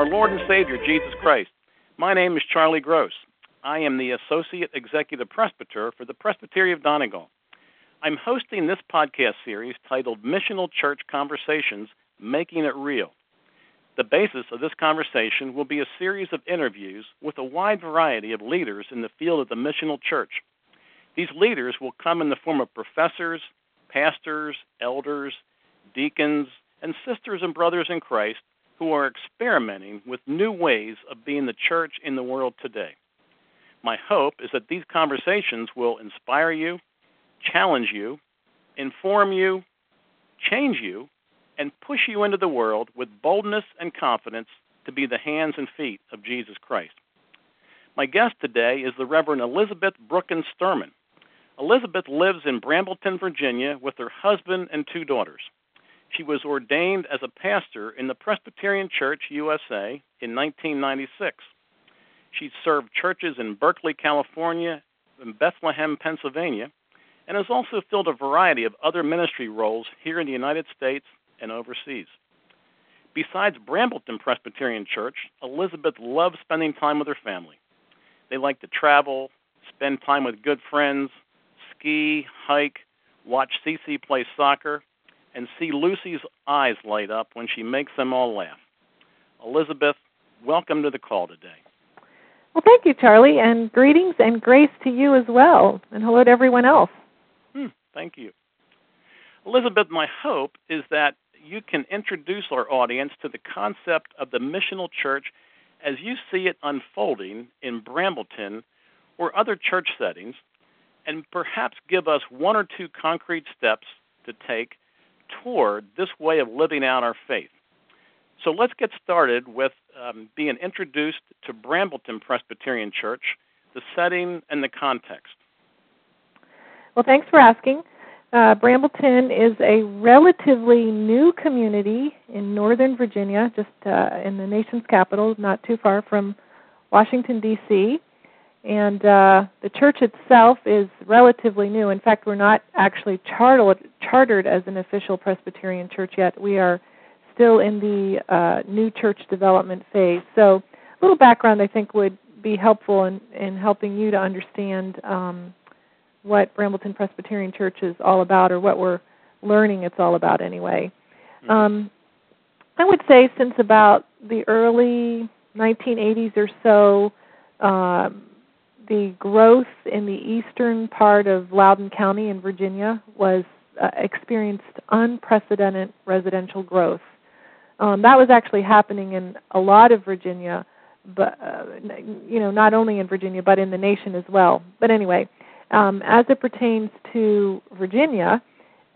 our Lord and Savior, Jesus Christ. My name is Charlie Gross. I am the Associate Executive Presbyter for the Presbytery of Donegal. I'm hosting this podcast series titled Missional Church Conversations Making It Real. The basis of this conversation will be a series of interviews with a wide variety of leaders in the field of the missional church. These leaders will come in the form of professors, pastors, elders, deacons, and sisters and brothers in Christ who are experimenting with new ways of being the church in the world today. My hope is that these conversations will inspire you, challenge you, inform you, change you, and push you into the world with boldness and confidence to be the hands and feet of Jesus Christ. My guest today is the Reverend Elizabeth Brookins Sturman. Elizabeth lives in Brambleton, Virginia, with her husband and two daughters. She was ordained as a pastor in the Presbyterian Church USA in 1996. She served churches in Berkeley, California, and Bethlehem, Pennsylvania, and has also filled a variety of other ministry roles here in the United States and overseas. Besides Brambleton Presbyterian Church, Elizabeth loves spending time with her family. They like to travel, spend time with good friends, ski, hike, watch CC play soccer, and see Lucy's eyes light up when she makes them all laugh. Elizabeth, welcome to the call today. Well, thank you, Charlie, and greetings and grace to you as well, and hello to everyone else. Hmm, thank you. Elizabeth, my hope is that you can introduce our audience to the concept of the missional church as you see it unfolding in Brambleton or other church settings, and perhaps give us one or two concrete steps to take toward this way of living out our faith. So let's get started with um, being introduced to Brambleton Presbyterian Church, the setting and the context. Well, thanks for asking. Uh, Brambleton is a relatively new community in Northern Virginia, just uh, in the nation's capital, not too far from Washington, D.C. And uh, the church itself is relatively new. In fact, we're not actually chartered, chartered as an official Presbyterian church yet. We are still in the uh, new church development phase. So, a little background I think would be helpful in, in helping you to understand um, what Brambleton Presbyterian Church is all about, or what we're learning it's all about anyway. Mm-hmm. Um, I would say since about the early 1980s or so, um, the growth in the eastern part of Loudoun County in Virginia was uh, experienced unprecedented residential growth. Um, that was actually happening in a lot of Virginia, but uh, you know not only in Virginia but in the nation as well. But anyway, um, as it pertains to Virginia,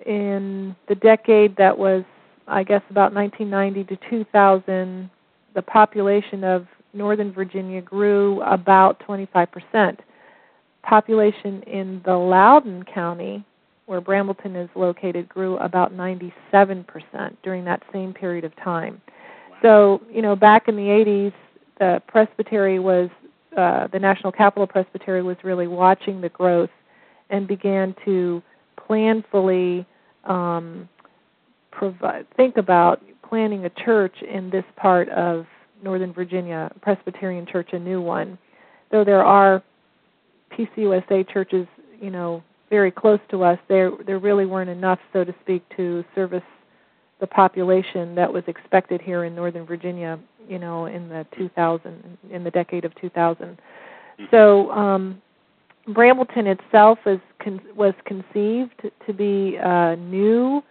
in the decade that was, I guess, about 1990 to 2000, the population of Northern Virginia grew about 25%. Population in the Loudoun County, where Brambleton is located, grew about 97% during that same period of time. So, you know, back in the 80s, the Presbytery was, uh, the National Capital Presbytery was really watching the growth and began to planfully um, provide, think about planning a church in this part of Northern Virginia Presbyterian Church, a new one. Though there are PCUSA churches, you know, very close to us, there there really weren't enough, so to speak, to service the population that was expected here in Northern Virginia, you know, in the 2000 in the decade of 2000. Mm-hmm. So um, Brambleton itself was con- was conceived to be a new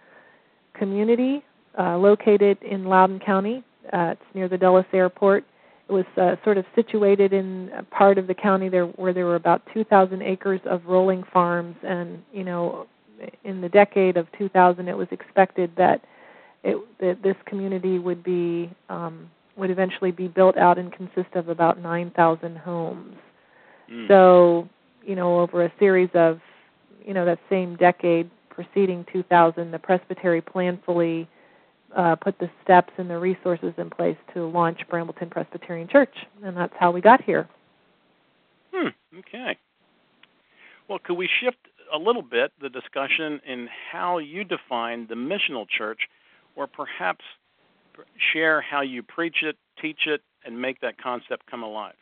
community uh, located in Loudoun County, uh, it's near the Dulles Airport. It was uh, sort of situated in a part of the county there where there were about 2,000 acres of rolling farms, and you know, in the decade of 2000, it was expected that it, that this community would be um, would eventually be built out and consist of about 9,000 homes. Mm. So, you know, over a series of, you know, that same decade preceding 2000, the presbytery planfully uh, put the steps and the resources in place to launch Brambleton Presbyterian Church, and that's how we got here. Hmm. Okay. Well, could we shift a little bit the discussion in how you define the missional church, or perhaps share how you preach it, teach it, and make that concept come alive?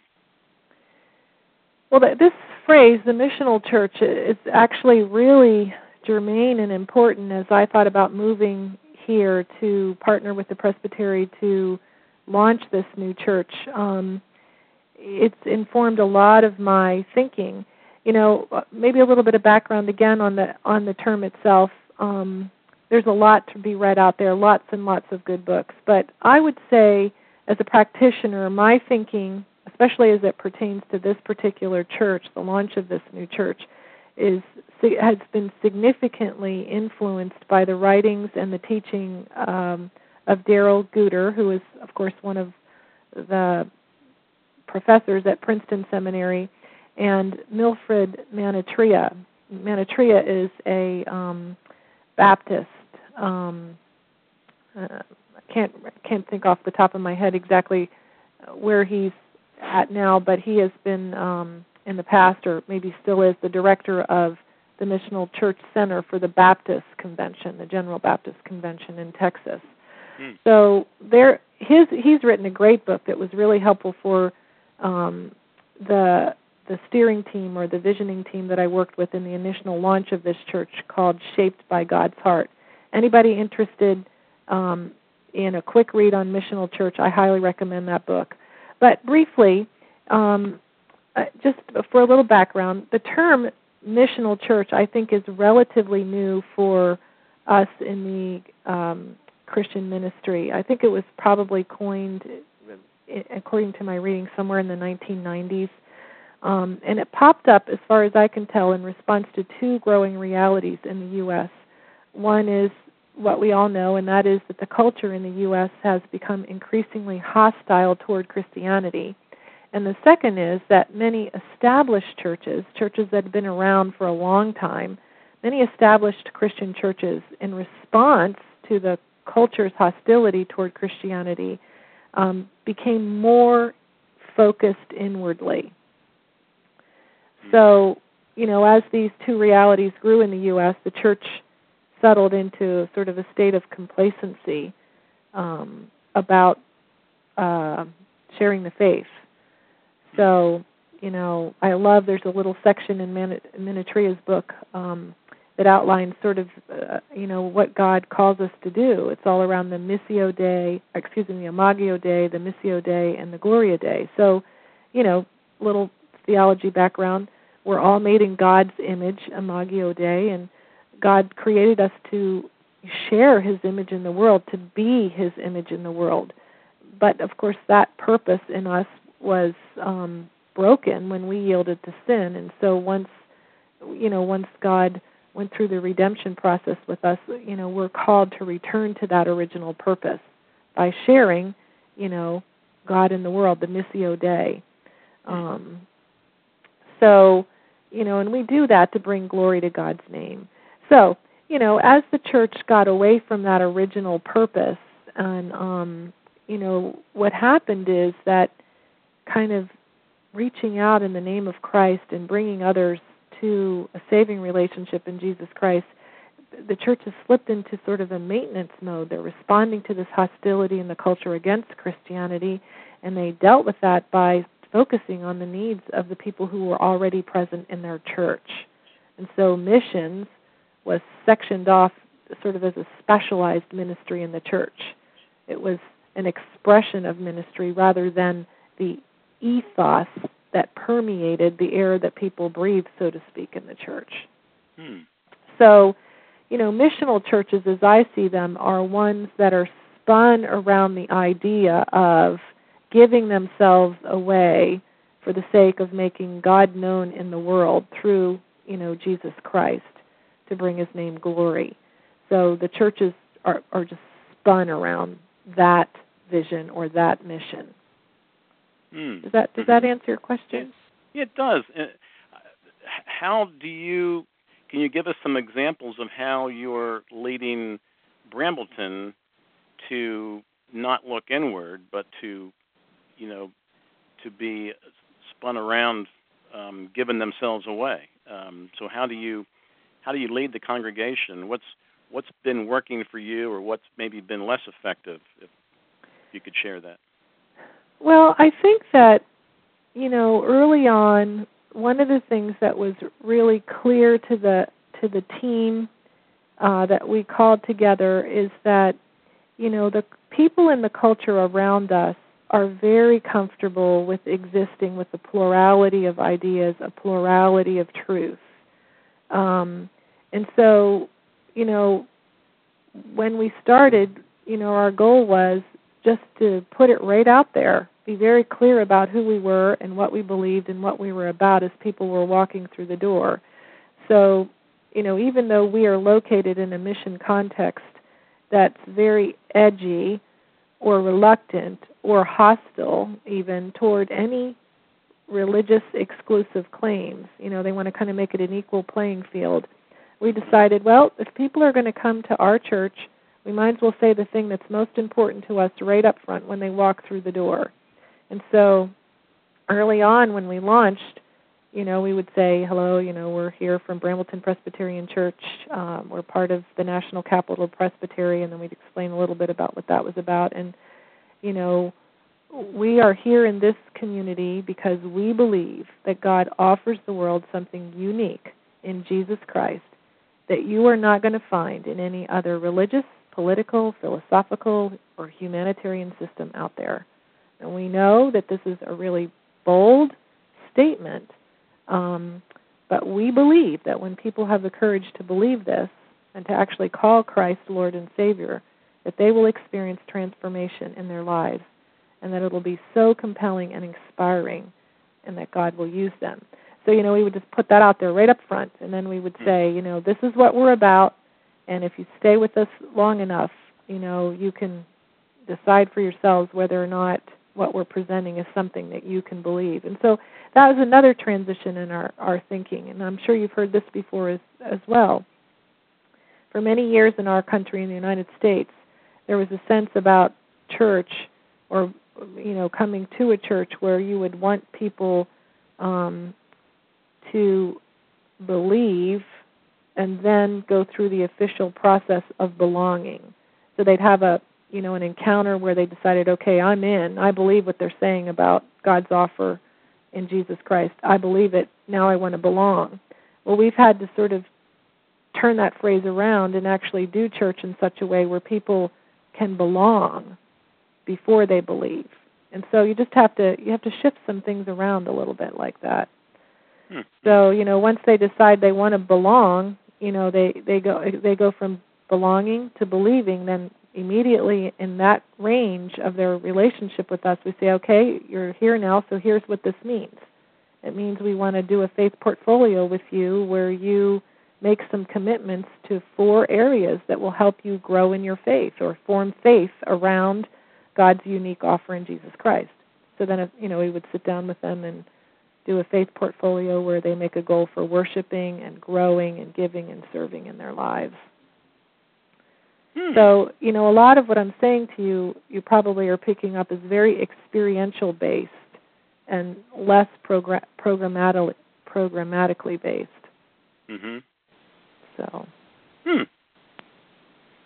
Well, this phrase, the missional church, is actually really germane and important as I thought about moving here to partner with the Presbytery to launch this new church. Um, it's informed a lot of my thinking. You know, maybe a little bit of background again on the on the term itself. Um, there's a lot to be read out there, lots and lots of good books. But I would say, as a practitioner, my thinking, especially as it pertains to this particular church, the launch of this new church, is has been significantly influenced by the writings and the teaching um, of Darrell Guder, who is, of course, one of the professors at Princeton Seminary, and Milfred Minatrea. Minatrea is a um, Baptist. Um, uh, I can't can't think off the top of my head exactly where he's at now, but he has been um, in the past, or maybe still is, the director of the Missional Church Center for the Baptist Convention, the General Baptist Convention in Texas. Mm. So there, his he's written a great book that was really helpful for um, the the steering team or the visioning team that I worked with in the initial launch of this church called Shaped by God's Heart. Anybody interested um, in a quick read on missional church, I highly recommend that book. But briefly, um, uh, just for a little background, the term missional church I think is relatively new for us in the um, Christian ministry. I think it was probably coined, according to my reading, somewhere in the 1990s. Um, and it popped up, as far as I can tell, in response to two growing realities in the U.S. One is what we all know, and that is that the culture in the U.S. has become increasingly hostile toward Christianity. And the second is that many established churches, churches that have been around for a long time, many established Christian churches, in response to the culture's hostility toward Christianity, um, became more focused inwardly. So, you know, as these two realities grew in the U.S., the church settled into sort of a state of complacency um, about uh, sharing the faith. So, you know, I love there's a little section in Man- Minatrea's book um, that outlines sort of, uh, you know, what God calls us to do. It's all around the Missio Dei, excuse me, the Imago Dei, the Missio Dei, and the Gloria Dei. So, you know, little theology background. We're all made in God's image, Imago Dei, and God created us to share His image in the world, to be His image in the world. But of course, that purpose in us was um, broken when we yielded to sin, and so once, you know, once God went through the redemption process with us, you know, we're called to return to that original purpose by sharing, you know, God in the world, the Missio Dei. Um, so, you know, and we do that to bring glory to God's name. So, you know, as the church got away from that original purpose, and um, you know, what happened is that kind of reaching out in the name of Christ and bringing others to a saving relationship in Jesus Christ, the church has slipped into sort of a maintenance mode. They're responding to this hostility in the culture against Christianity, and they dealt with that by focusing on the needs of the people who were already present in their church. And so missions was sectioned off sort of as a specialized ministry in the church. It was an expression of ministry rather than the ethos that permeated the air that people breathe, so to speak, in the church. Hmm. So, you know, missional churches, as I see them, are ones that are spun around the idea of giving themselves away for the sake of making God known in the world through, you know, Jesus Christ to bring his name glory. So the churches are, are just spun around that vision or that mission. Mm. Does that does that answer your question? It, it does. Uh, how do you can you give us some examples of how you're leading Brambleton to not look inward, but to you know to be spun around, um, giving themselves away? Um, so how do you how do you lead the congregation? What's what's been working for you, or what's maybe been less effective? If you could share that. Well, I think that you know early on, one of the things that was really clear to the to the team uh, that we called together is that you know the people in the culture around us are very comfortable with existing with a plurality of ideas, a plurality of truth. Um, and so, you know, when we started, you know, our goal was just to put it right out there, be very clear about who we were and what we believed and what we were about as people were walking through the door. So, you know, even though we are located in a mission context that's very edgy or reluctant or hostile even toward any religious exclusive claims. You know, they want to kind of make it an equal playing field. We decided, well, if people are going to come to our church, we might as well say the thing that's most important to us right up front when they walk through the door. And so early on when we launched, you know, we would say, hello, you know, we're here from Brambleton Presbyterian Church. Um, we're part of the National Capital Presbytery, and then we'd explain a little bit about what that was about. And, you know, we are here in this community because we believe that God offers the world something unique in Jesus Christ that you are not going to find in any other religious, political, philosophical, or humanitarian system out there. And we know that this is a really bold statement um, but we believe that when people have the courage to believe this and to actually call Christ Lord and Savior, that they will experience transformation in their lives and that it will be so compelling and inspiring and that God will use them. So, you know, we would just put that out there right up front and then we would say, you know, this is what we're about and if you stay with us long enough, you know, you can decide for yourselves whether or not what we're presenting is something that you can believe. And so that was another transition in our, our thinking, and I'm sure you've heard this before as, as well. For many years in our country, in the United States, there was a sense about church or you know coming to a church where you would want people um, to believe and then go through the official process of belonging. So they'd have a you know an encounter where they decided, okay, I'm in. I believe what they're saying about God's offer in Jesus Christ. I believe it. Now I want to belong. Well, we've had to sort of turn that phrase around and actually do church in such a way where people can belong before they believe. And so you just have to you have to shift some things around a little bit like that. Hmm. So, you know, once they decide they want to belong, you know, they they go they go from belonging to believing, then immediately in that range of their relationship with us, we say, okay, you're here now, so here's what this means. It means we want to do a faith portfolio with you where you make some commitments to four areas that will help you grow in your faith or form faith around God's unique offer in Jesus Christ. So then, if, you know, we would sit down with them and do a faith portfolio where they make a goal for worshiping and growing and giving and serving in their lives. Hmm. So, you know, a lot of what I'm saying to you, you probably are picking up is very experiential based and less program- programmatically programmatically based. Mhm. So. Hmm.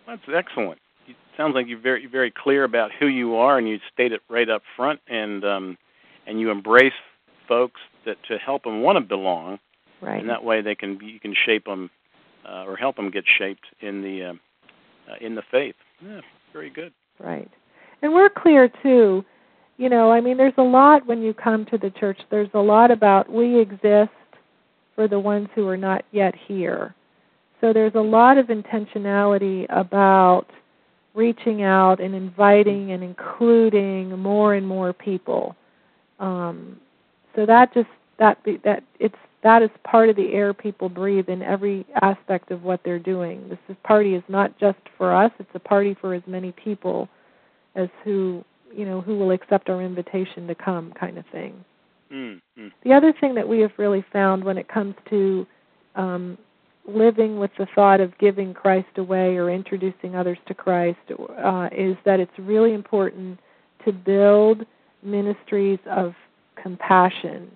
That's excellent. It sounds like you're very very clear about who you are, and you state it right up front, and um, and you embrace folks that to help them want to belong, right? And that way they can you can shape them uh, or help them get shaped in the uh, in the faith. Yeah, very good. Right. And we're clear too. You know, I mean, there's a lot when you come to the church. There's a lot about we exist for the ones who are not yet here. So there's a lot of intentionality about reaching out and inviting and including more and more people. Um, so that just that be, that it's that is part of the air people breathe in every aspect of what they're doing. This is, party is not just for us; it's a party for as many people as who you know who will accept our invitation to come, kind of thing. Mm-hmm. The other thing that we have really found when it comes to um, living with the thought of giving Christ away or introducing others to Christ uh, is that it's really important to build ministries of compassion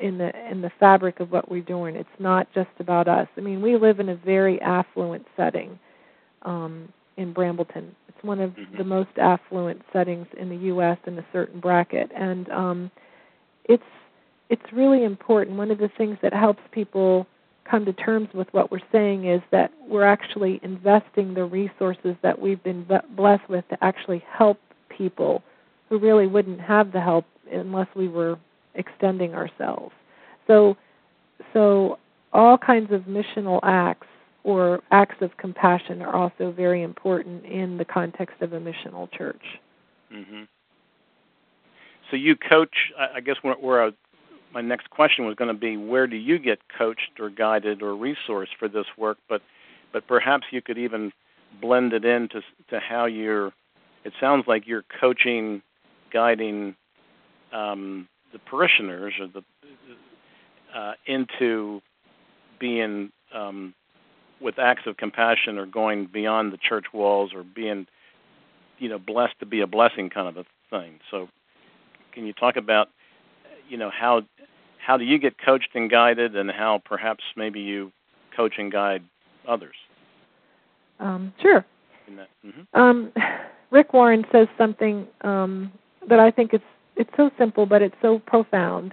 in the in the fabric of what we're doing. It's not just about us. I mean, we live in a very affluent setting. Um, in Brambleton. It's one of Mhm. the most affluent settings in the U.S. in a certain bracket, and um, it's it's really important. One of the things that helps people come to terms with what we're saying is that we're actually investing the resources that we've been blessed with to actually help people who really wouldn't have the help unless we were extending ourselves. So so all kinds of missional acts or acts of compassion are also very important in the context of a missional church. hmm So you coach. I I guess where, where I, my next question was going to be, where do you get coached or guided or resourced for this work? But but perhaps you could even blend it into to how you're. It sounds like you're coaching, guiding um, the parishioners or the uh, into being um, with acts of compassion or going beyond the church walls or being you know blessed to be a blessing kind of a thing. So can you talk about you know how how do you get coached and guided and how perhaps maybe you coach and guide others? Um, sure. in that hmm Um, Rick Warren says something um, that I think it's it's so simple, but it's so profound.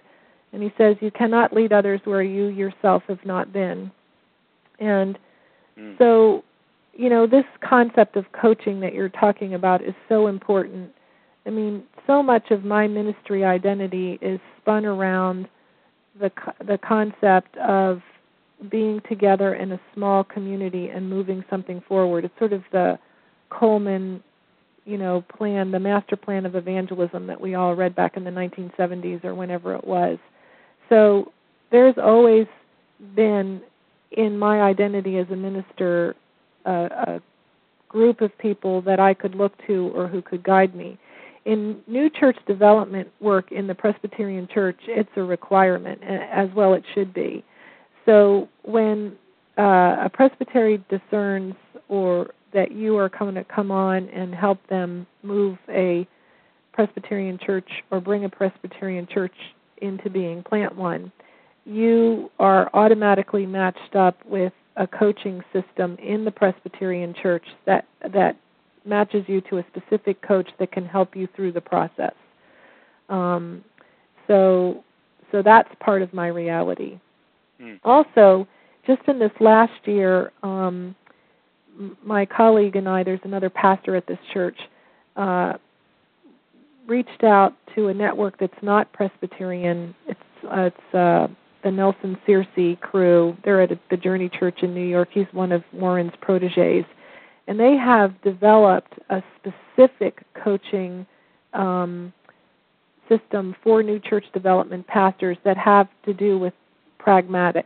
And he says, "You cannot lead others where you yourself have not been." And mm. so, you know, this concept of coaching that you're talking about is so important. I mean, so much of my ministry identity is spun around the the concept of being together in a small community and moving something forward. It's sort of the Coleman, you know, plan, the master plan of evangelism that we all read back in the 1970s or whenever it was. So there's always been in my identity as a minister a, a group of people that I could look to or who could guide me. In new church development work in the Presbyterian Church, it's a requirement, as well it should be. So when uh, a presbytery discerns or that you are coming to come on and help them move a Presbyterian church or bring a Presbyterian church into being, plant one, you are automatically matched up with a coaching system in the Presbyterian church that that matches you to a specific coach that can help you through the process. Um, so so that's part of my reality. Mm. Also, just in this last year, um, my colleague and I, there's another pastor at this church, uh, reached out to a network that's not Presbyterian. It's uh, it's uh, the Nelson Searcy crew. They're at the Journey Church in New York. He's one of Warren's proteges, and they have developed a specific coaching um, system for new church development pastors that have to do with pragmatics.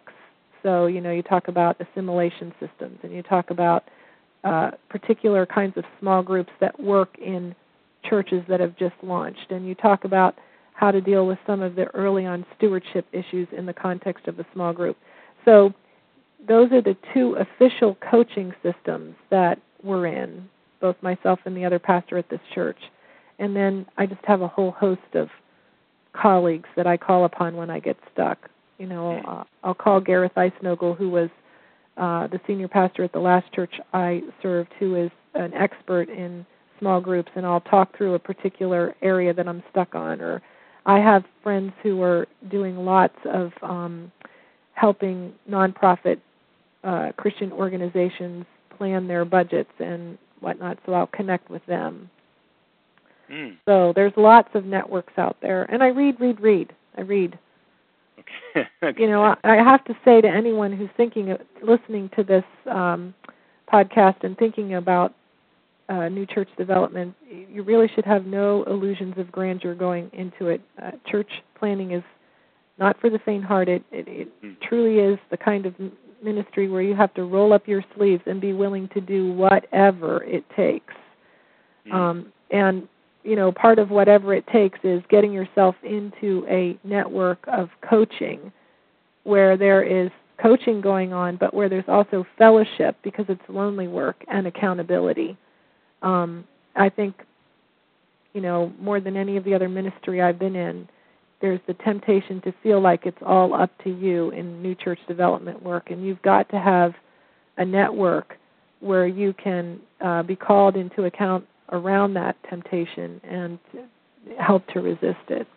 So you know, you talk about assimilation systems, and you talk about uh, particular kinds of small groups that work in churches that have just launched, and you talk about how to deal with some of the early on stewardship issues in the context of a small group. So those are the two official coaching systems that we're in, both myself and the other pastor at this church. And then I just have a whole host of colleagues that I call upon when I get stuck. You know, uh, I'll call Gareth Eisnogel, who was uh, the senior pastor at the last church I served, who is an expert in small groups, and I'll talk through a particular area that I'm stuck on. Or I have friends who are doing lots of um, helping nonprofit uh, Christian organizations plan their budgets and whatnot, so I'll connect with them. Mm. So there's lots of networks out there, and I read, read, read. I read. Okay. okay. You know, I, I have to say to anyone who's thinking, of, listening to this um, podcast and thinking about uh, new church development, you really should have no illusions of grandeur going into it. Uh, church planning is not for the faint-hearted. It, it Mm. truly is the kind of ministry where you have to roll up your sleeves and be willing to do whatever it takes. Mm. Um, and you know, part of whatever it takes is getting yourself into a network of coaching where there is coaching going on, but where there's also fellowship because it's lonely work and accountability. Um, I think, you know, more than any of the other ministry I've been in, there's the temptation to feel like it's all up to you in new church development work, and you've got to have a network where you can uh, be called into account around that temptation and help to resist it.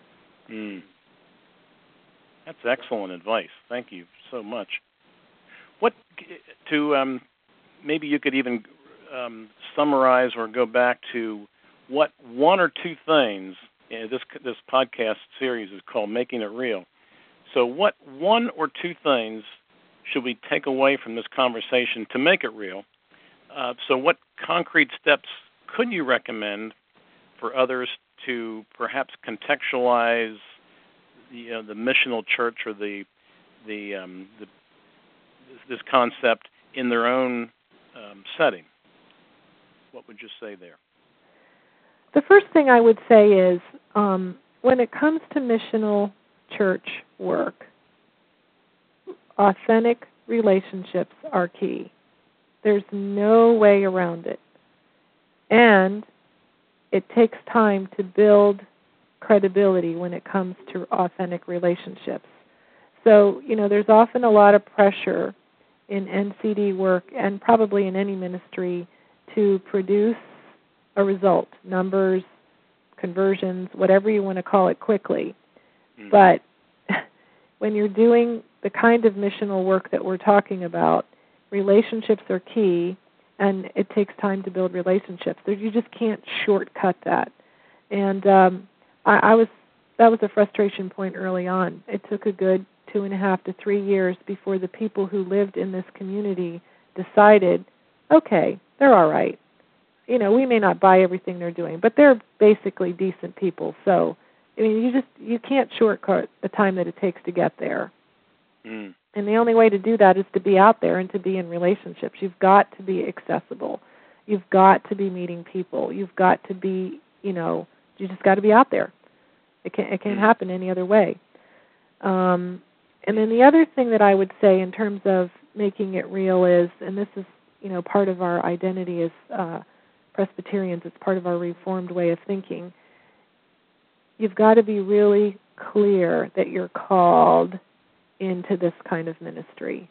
Mm. That's excellent advice. Thank you so much. What to um, maybe you could even um, summarize or go back to what one or two things. Know, this this podcast series is called "Making It Real." So, what one or two things should we take away from this conversation to make it real? Uh, so, what concrete steps could you recommend for others to perhaps contextualize the uh, the missional church or the the, um, the this concept in their own um, setting? What would you say there? The first thing I would say is um, when it comes to missional church work, authentic relationships are key. There's no way around it. And it takes time to build credibility when it comes to authentic relationships. So, you know, there's often a lot of pressure in NCD work and probably in any ministry to produce a result, numbers, conversions, whatever you want to call it quickly. Mm-hmm. But when you're doing the kind of missional work that we're talking about, relationships are key and it takes time to build relationships. There, You just can't shortcut that. And um, I, I was that was a frustration point early on. It took a good two and a half to three years before the people who lived in this community decided, okay, they're all right. You know, we may not buy everything they're doing, but they're basically decent people. So, I mean, you just you can't shortcut the time that it takes to get there. Mm. And the only way to do that is to be out there and to be in relationships. You've got to be accessible. You've got to be meeting people. You've got to be, you know, you just got to be out there. It can't it can't mm. happen any other way. Um, and then the other thing that I would say in terms of making it real is, and this is you know part of our identity as uh, Presbyterians. It's part of our Reformed way of thinking. You've got to be really clear that you're called into this kind of ministry,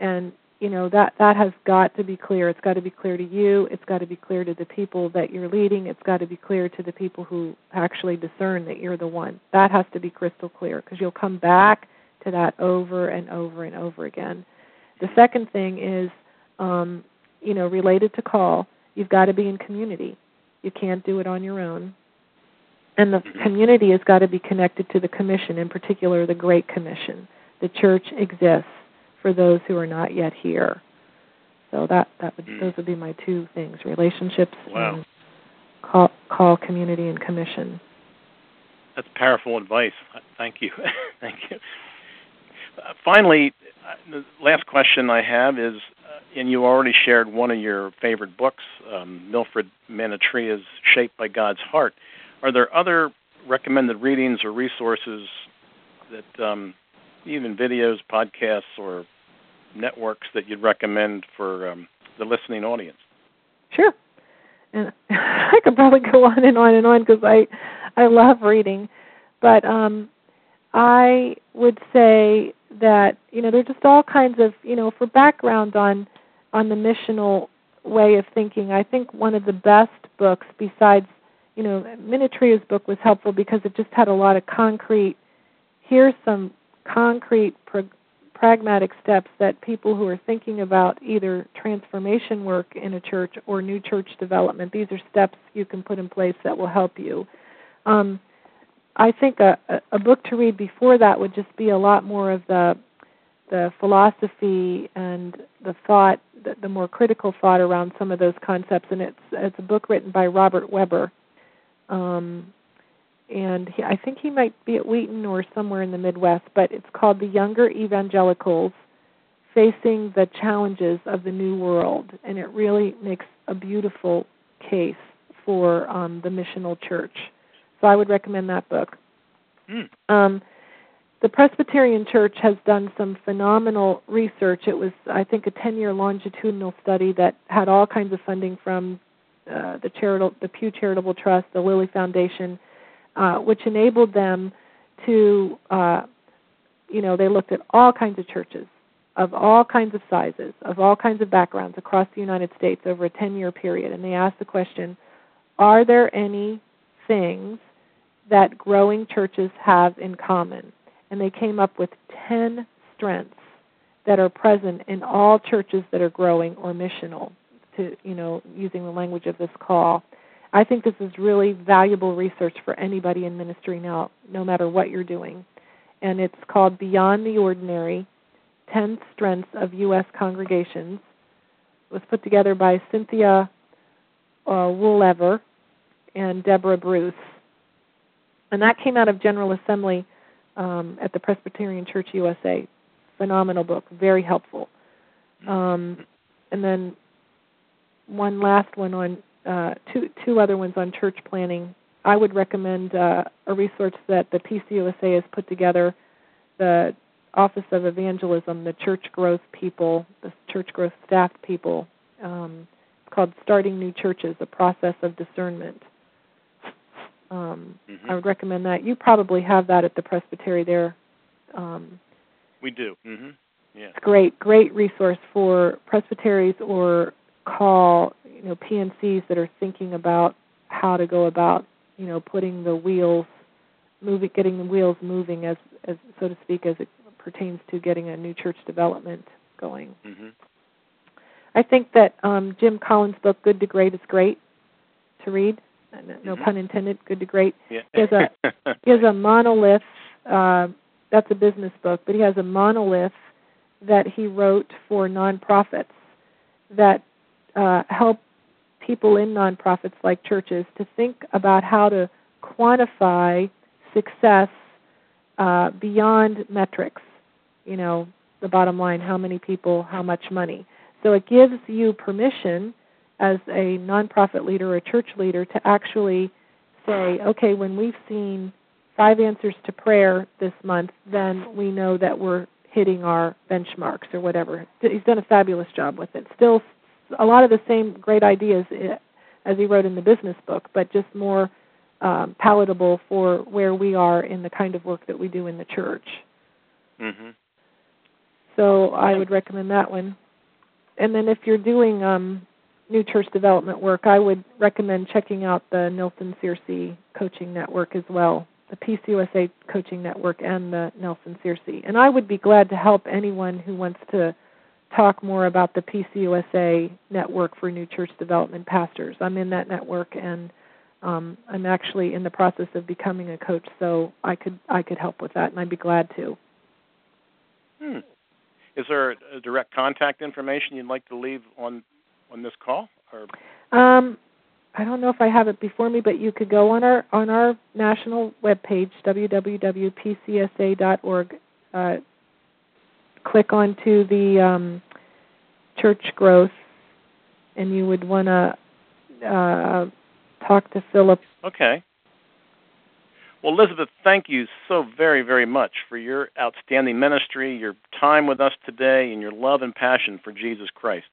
and you know that that has got to be clear. It's got to be clear to you. It's got to be clear to the people that you're leading. It's got to be clear to the people who actually discern that you're the one. That has to be crystal clear because you'll come back to that over and over and over again. The second thing is, um, you know, related to call. You've got to be in community. You can't do it on your own. And the community has got to be connected to the commission, in particular the Great Commission. The church exists for those who are not yet here. So that that would mm. those would be my two things: relationships wow. and call call community and commission. That's powerful advice. Thank you. Thank you. Uh, finally, uh, the last question I have is, uh, and you already shared one of your favorite books, um, Milfred Minatrea's "Shaped by God's Heart." Are there other recommended readings or resources that, um, even videos, podcasts, or networks that you'd recommend for um, the listening audience? Sure. And I could probably go on and on and on because I I love reading, but um, I would say that you know there's just all kinds of you know for background on on the missional way of thinking. I think one of the best books besides you know Minatrea's book was helpful because it just had a lot of concrete. Here's some concrete pragmatic steps that people who are thinking about either transformation work in a church or new church development, these are steps you can put in place that will help you. Um, I think a, a book to read before that would just be a lot more of the the philosophy and the thought, the, the more critical thought around some of those concepts. And it's it's a book written by Robert Webber, um, and he, I think he might be at Wheaton or somewhere in the Midwest, but it's called The Younger Evangelicals Facing the Challenges of the New World, and it really makes a beautiful case for um, the missional church. So I would recommend that book. Mm. Um, the Presbyterian Church has done some phenomenal research. It was, I think, a 10-year longitudinal study that had all kinds of funding from uh, the charitable, the Pew Charitable Trust, the Lilly Foundation, uh, which enabled them to, uh, you know, they looked at all kinds of churches, of all kinds of sizes, of all kinds of backgrounds across the United States over a 10 year period. And they asked the question Are there any things that growing churches have in common? And they came up with 10 strengths that are present in all churches that are growing or missional to you know using the language of this call. I think this is really valuable research for anybody in ministry now no matter what you're doing. And it's called beyond the ordinary 10 strengths of us congregations. It was put together by cynthia uh, woolever and deborah bruce. And that came out of general assembly um, at the presbyterian church usa phenomenal book, very helpful. Um, and then one last one on uh, two two other ones on church planning. I would recommend uh, a resource that the PCUSA has put together, the Office of Evangelism, the church growth people, the church growth staff people. Um, it's called Starting New Churches: A Process of Discernment. Um, mm-hmm. I would recommend that. You probably have that at the presbytery there. Um, we do. Mm-hmm. Yeah. It's great, great resource for presbyteries or call you know PNCs that are thinking about how to go about you know putting the wheels moving, getting the wheels moving as as so to speak as it pertains to getting a new church development going. Mm-hmm. I think that um, Jim Collins' book "Good to Great" is great to read. No mm-hmm. pun intended. Good to great. Yeah. He has a he has a monolith uh, that's a business book, but he has a monolith that he wrote for nonprofits that uh, help people in nonprofits like churches to think about how to quantify success uh, beyond metrics. You know, the bottom line how many people, how much money. So it gives you permission as a nonprofit leader or church leader to actually say, okay, when we've seen five answers to prayer this month, then we know that we're hitting our benchmarks or whatever. He's done a fabulous job with it. Still, a lot of the same great ideas eh, as he wrote in the business book, but just more um, palatable for where we are in the kind of work that we do in the church. Mm-hmm. So I would recommend that one. And then if you're doing um, new church development work, I would recommend checking out the Nelson Searcy Coaching Network as well the PCUSA Coaching Network and the Nelson Searcy. And I would be glad to help anyone who wants to talk more about the PCUSA Network for New Church Development Pastors. I'm in that network and um, I'm actually in the process of becoming a coach, so I could I could help with that, and I'd be glad to. Hmm. Is there a direct contact information you'd like to leave on on this call? Or? Um, I don't know if I have it before me, but you could go on our on our national webpage www.pcusa.org. Uh, click onto the um, church growth, and you would want to uh, talk to Philip. Okay. Well, Elizabeth, thank you so very, very much for your outstanding ministry, your time with us today, and your love and passion for Jesus Christ.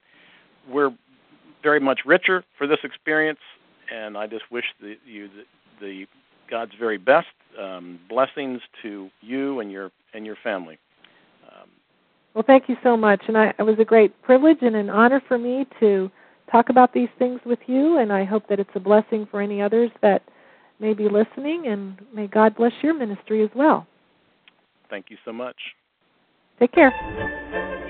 We're very much richer for this experience, and I just wish the, you the, the God's very best. Um, blessings to you and your and your family. Well, thank you so much, and I, it was a great privilege and an honor for me to talk about these things with you. And I hope that it's a blessing for any others that may be listening. And may God bless your ministry as well. Thank you so much. Take care.